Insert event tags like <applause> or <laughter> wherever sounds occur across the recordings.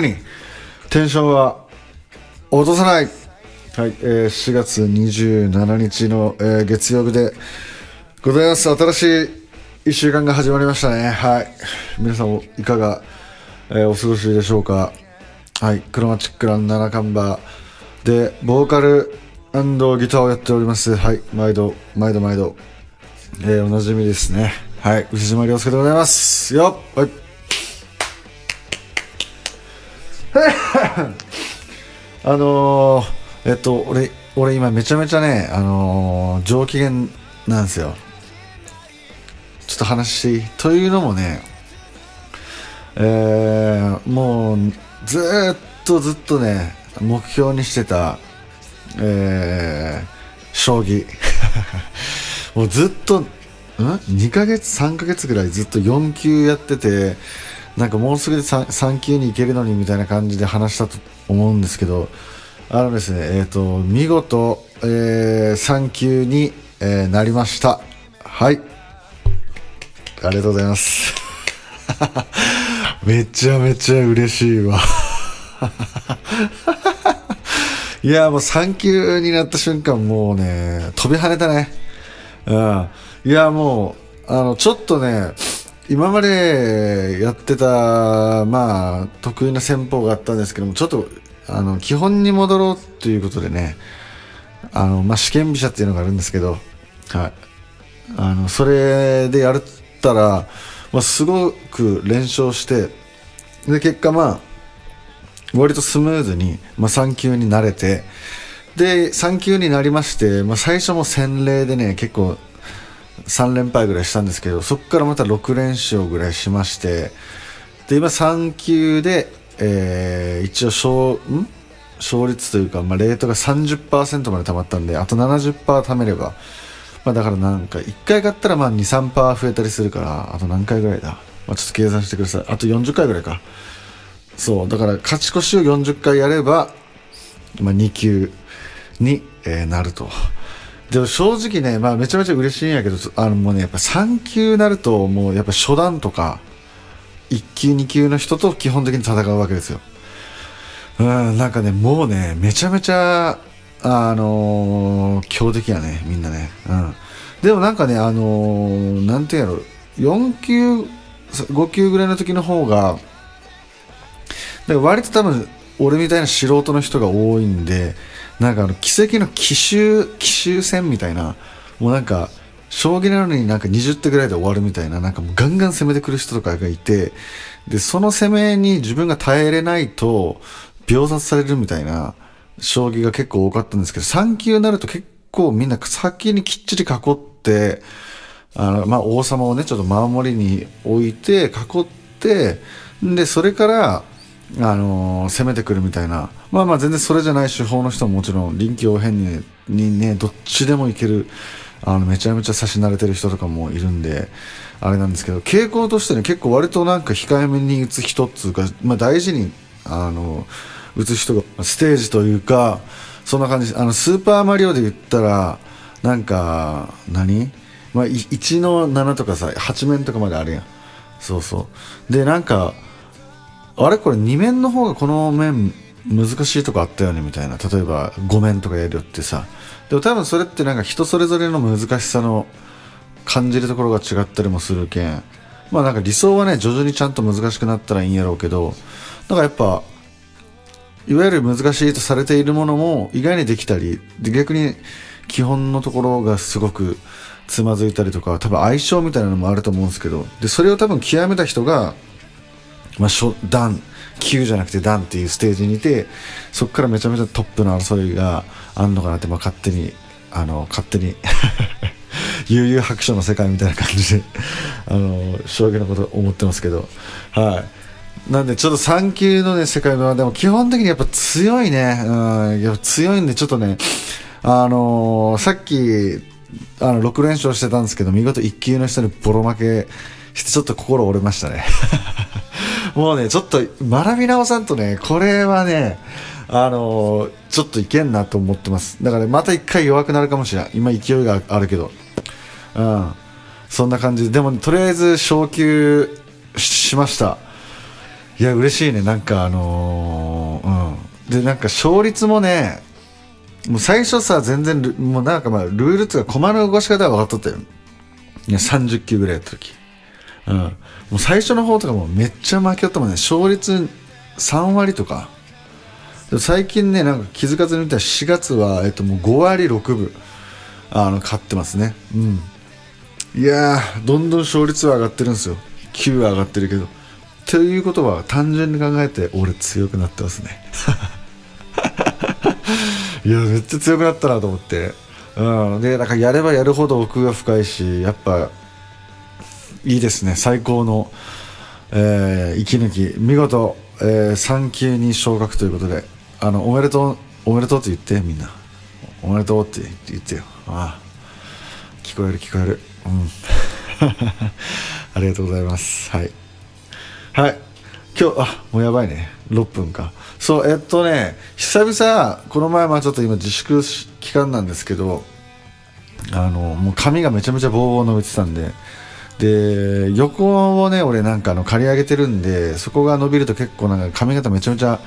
常にテンションは落とさない。はい、えー、4月27日の、えー、月曜日でございます。新しい1週間が始まりましたね。はい。皆さんいかが、えー、お過ごしでしょうか。はい、クロマチックラン7カンバーで、ボーカルギターをやっております。はい、毎度、毎度毎度、えー、おなじみですね。はい、牛島亮介でございます。よっはい。<laughs> あのー、えっと、俺、俺今めちゃめちゃね、あのー、上機嫌なんですよ。ちょっと話というのもね、えー、もう、ずっとずっとね、目標にしてた、えー、将棋。<laughs> もうずっと、ん ?2 ヶ月、3ヶ月ぐらいずっと4級やってて、なんかもうすぐで 3, 級に行けるのにみたいな感じで話したと思うんですけど、あのですね、えっ、ー、と、見事、えー、3級に、えー、なりました。はい。ありがとうございます。<laughs> めちゃめちゃ嬉しいわ。<laughs> いや、もう3級になった瞬間、もうね、飛び跳ねたね。うん。いや、もう、あの、ちょっとね、今までやってた、まあ、得意な戦法があったんですけども、ちょっと、あの、基本に戻ろうということでね、あの、まあ、試験飛車っていうのがあるんですけど、はい。あの、それでやったら、まあ、すごく連勝して、で、結果まあ、割とスムーズに、まあ、3級になれて、で、3級になりまして、まあ、最初も洗礼でね、結構3連敗ぐらいしたんですけど、そこからまた6連勝ぐらいしまして、で、今3級で、えー、一応勝、ん？勝率というか、まあ、レートが30%まで溜まったんで、あと70%貯めれば、まあ、だからなんか、1回買ったら2、3%増えたりするから、あと何回ぐらいだ？まあ、ちょっと計算してください。あと40回ぐらいか。そう、だから勝ち越しを40回やれば、まあ、2級に、えー、なると。でも正直ね、まあめちゃめちゃ嬉しいんやけど、あのもうね、やっぱ3級なると、もうやっぱ初段とか、1級2級の人と基本的に戦うわけですよ。うん、なんかね、もうね、めちゃめちゃ、あのー、強敵やね、みんなね。うん。でもなんかね、あのー、なんていうやろ、4級、5級ぐらいの時の方が、割と多分、俺みたいな素人の人が多いんで、なんかあの奇跡の奇襲奇襲戦みたいなもうなんか将棋なのになんか20手ぐらいで終わるみたいななんかもうガンガン攻めてくる人とかがいてでその攻めに自分が耐えれないと秒殺されるみたいな将棋が結構多かったんですけど3級になると結構みんな先にきっちり囲ってあの、まあ、王様をねちょっと守りに置いて囲ってでそれからあのー、攻めてくるみたいな、まあまあ全然それじゃない手法の人ももちろん臨機応変ににね、どっちでもいける、あの、めちゃめちゃ指し慣れてる人とかもいるんで、あれなんですけど、傾向としてね、結構割となんか控えめに打つ人っつうか、まあ大事に、あの、打つ人が、ステージというか、そんな感じ、あの、スーパーマリオで言ったら、なんか、何？まあ、1の7とかさ、8面とかまであるやん。そうそう。で、なんか、あれこれ2面の方がこの面難しいとこあったよねみたいな。例えば5面とかやるよってさ。でも多分それってなんか人それぞれの難しさの感じるところが違ったりもするけん。まあなんか理想はね徐々にちゃんと難しくなったらいいんやろうけど。だかやっぱいわゆる難しいとされているものも意外にできたりで逆に基本のところがすごくつまずいたりとか多分相性みたいなのもあると思うんですけど。でそれを多分極めた人がまあ、初段9じゃなくて段っていうステージにいてそこからめちゃめちゃトップの争いがあんのかなって、まあ、勝手にあの勝手に <laughs> 悠々白書の世界みたいな感じで <laughs> あの将棋のこと思ってますけど。はい。なんでちょっと3級のね世界はでも基本的にやっぱ強いね、うん、やっぱ強いんでちょっとねあのー、さっきあの6連勝してたんですけど見事1級の人にボロ負けしてちょっと心折れましたね。もうね、ちょっと学び直さんとね、これはね、あのー、ちょっといけんなと思ってます。だから、また一回弱くなるかもしれん。今勢いがあるけど。うん。そんな感じで。でも、とりあえず昇級しました。いや嬉しいねなんかあのーうんでなんか勝率もねもう最初さ全然もうなんかまあルールっていうか駒の動かし方は分かっとったよいや30球ぐらいやった時うん。もう最初の方とかもめっちゃ負けよったもんね。勝率3割とか。最近ねなんか気づかずに見たら4月は、えっと、もう5割6分。あの勝ってますね。うん。いやどんどん勝率は上がってるんですよ。9は上がってるけど。ということは単純に考えて俺強くなってますね。<laughs> いやめっちゃ強くなったなと思って。うん。でなんかやればやるほど奥が深いしやっぱいいですね。最高の、えー、息抜き。見事、えー、3級に昇格ということで。あのおめでとうおめでとうって言ってみんな。おめでとうって言ってよ。ああ。聞こえる聞こえる。うん。<laughs> ありがとうございます。はい。はい。今日あもうやばいね。6分か。そうえっとね久々この前まあちょっと今自粛期間なんですけどあのもう髪がめちゃめちゃボーボー伸びてたんでで横をね俺なんかあの刈り上げてるんでそこが伸びると結構なんか髪型めちゃめちゃ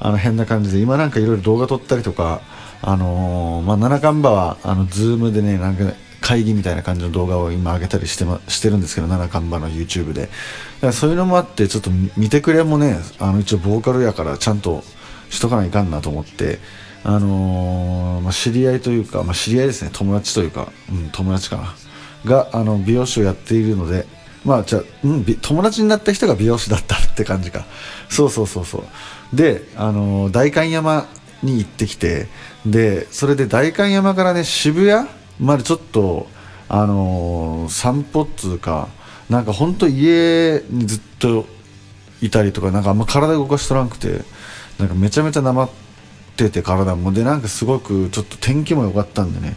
あの変な感じで今なんかいろいろ動画撮ったりとかあのー、まあ七冠馬はあのズームでねなんか会議みたいな感じの動画を今上げたりして,、ま、してるんですけど七冠馬の YouTube で。だからそういうのもあってちょっと見てくれもねあの一応ボーカルやからちゃんとしとかないかんなと思ってあのー、まあ、知り合いというか、まあ、知り合いですね友達というか、うん、友達かな。があの美容師をやっているのでまあじゃ、うん、友達になった人が美容師だったって感じか。そうそうそうそう。であの代官山に行ってきてでそれで代官山からね渋谷までちょっとあのー、散歩っつうかなんか本当家にずっといたりとかなんかあんま体動かしとらんくてなんかめちゃめちゃなまってて体も。でなんかすごくちょっと天気も良かったんでね。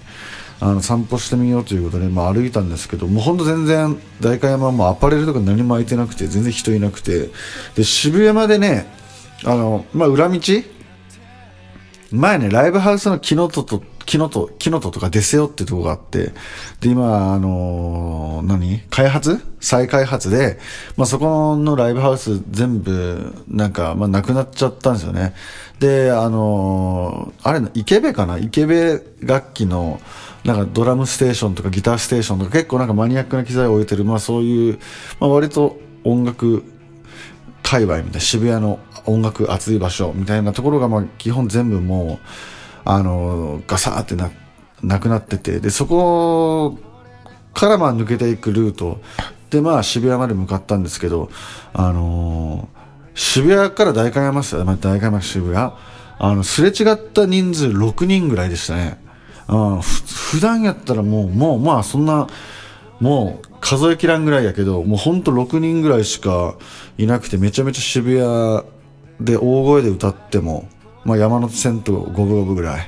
あの散歩してみようということで、まあ、歩いたんですけどもうほんと全然代官山もアパレルとか何も空いてなくて全然人いなくてで渋谷までねあの、まあ、裏道？前ねライブハウスの木のとと木のと木のととかデセオってとこがあってで今あのー、何？開発？再開発で、まあ、そこのライブハウス全部なんか、まあ、なくなっちゃったんですよね。であのー、あれ池部かな？池部楽器のなんかドラムステーションとかギターステーションとか結構なんかマニアックな機材を置いてる、まあそういう、まあ割と音楽界隈みたいな渋谷の音楽熱い場所みたいなところがまあ基本全部もう、あの、ガサーってな、なくなってて、で、そこからまあ抜けていくルート。でまあ渋谷まで向かったんですけど、あのー、渋谷から代官山市、まあ、代官山渋谷、あの、すれ違った人数6人ぐらいでしたね。うん、普段やったらもう、もう、まあそんな、もう数えきらんぐらいやけど、もうほんと6人ぐらいしかいなくて、めちゃめちゃ渋谷で大声で歌っても、まあ山手線と五分五分ぐらい。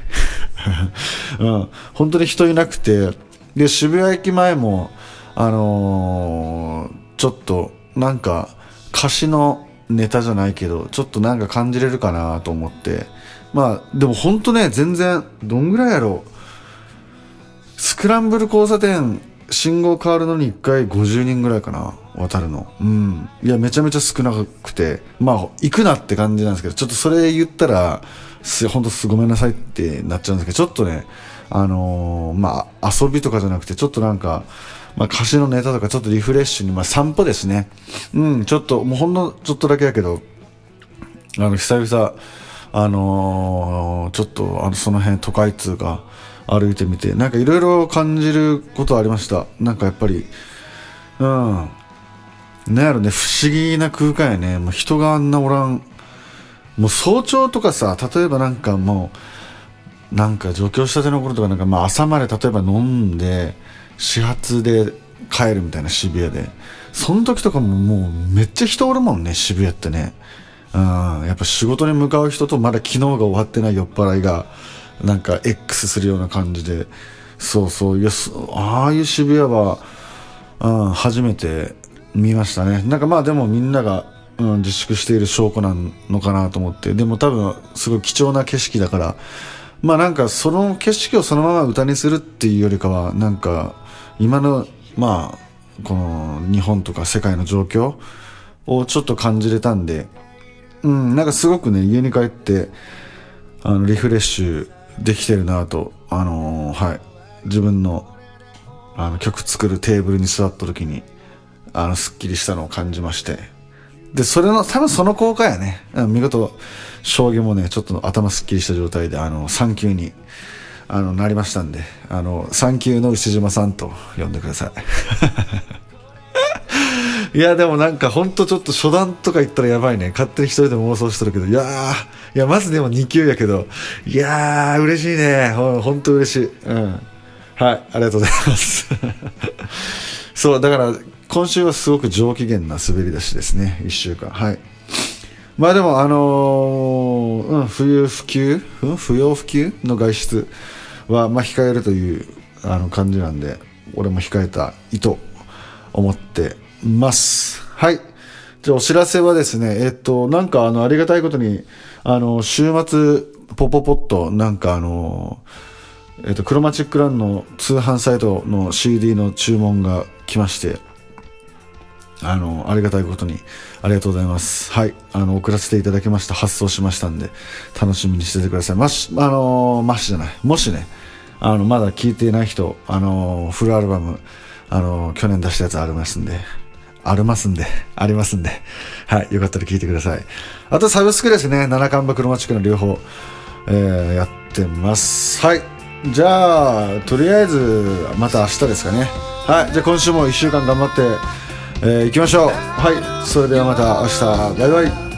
<laughs> うん、本当に人いなくて、で、渋谷駅前も、あのー、ちょっと、なんか、歌詞のネタじゃないけど、ちょっとなんか感じれるかなと思って、まあ、でも本当ね、全然、どんぐらいやろう。スクランブル交差点信号変わるのに1回50人ぐらいかな渡るの。うん。いやめちゃめちゃ少なくて。まあ行くなって感じなんですけどちょっとそれ言ったらす本当すごめんなさいってなっちゃうんですけどちょっとねあのー、まあ遊びとかじゃなくてちょっとなんかまあ、歌詞のネタとかちょっとリフレッシュに、まあ、散歩ですね。うん、ちょっと、もうほんのちょっとだけやけど、あの、久々、あのー、ちょっと、あの、その辺、都会っつうか、歩いてみてなんかいろいろ感じることありました。なんかやっぱりうん。なんやろね不思議な空間やね。もう人があんなおらん。もう早朝とかさ例えばなんかもうなんか上京したての頃とかなんかまあ朝まで例えば飲んで始発で帰るみたいな渋谷で。その時とかももうめっちゃ人おるもんね渋谷ってね。うん。やっぱ仕事に向かう人とまだ昨日が終わってない酔っ払いが。なんか X するような感じでそうそう。いやああいう渋谷は、うん、初めて見ましたね。なんかまあでもみんなが、うん、自粛している証拠なのかなと思って。でも多分すごい貴重な景色だから。まあなんかその景色をそのまま歌にするっていうよりかはなんか今のまあこの日本とか世界の状況をちょっと感じれたんで、うん、なんかすごくね、家に帰って、あの、リフレッシュできてるなと、あのー、はい、自分の、あの、曲作るテーブルに座った時に、あの、すっきりしたのを感じまして、で、それの、多分その効果やね。見事、将棋もね、ちょっと頭すっきりした状態で、あの、3級に、あの、なりましたんで、あの、3級の牛島さんと呼んでください。いや、でもなんかほんとちょっと初段とか言ったらやばいね。勝手に一人でも妄想してるけど、いやー、いや、まずでも2級やけど、いやー、嬉しいね。ほほんと嬉しい。うん。はい、ありがとうございます。<laughs> そう、だから、今週はすごく上機嫌な滑り出しですね。1週間。はい。まあでも、あのー、うん、冬不及、うん、不要不急？の外出は、まあ控えるという、あの感じなんで、俺も控えたいと思ってます。はい。じゃあお知らせはですね、えっと、なんかあの、ありがたいことに、あの、週末、ポポポッと、なんかあの、えっと、クロマチックランの通販サイトの CD の注文が来まして、あの、ありがたいことに、ありがとうございます。はい。あの、送らせていただきました。発送しましたんで、楽しみにしててください。まし、あの、ましじゃない。もしね、あの、まだ聞いていない人、あの、フルアルバム、あの、去年出したやつありますんで、ありますんで、ありますんで、はい。よかったら聞いてください。あと、サブスクですね。七冠馬クロマチックの両方、えー、やってます。はい。じゃあ、とりあえず、また明日ですかね。はい。じゃあ、今週も1週間頑張って、えー、行きましょうはいそれではまた明日バイバイ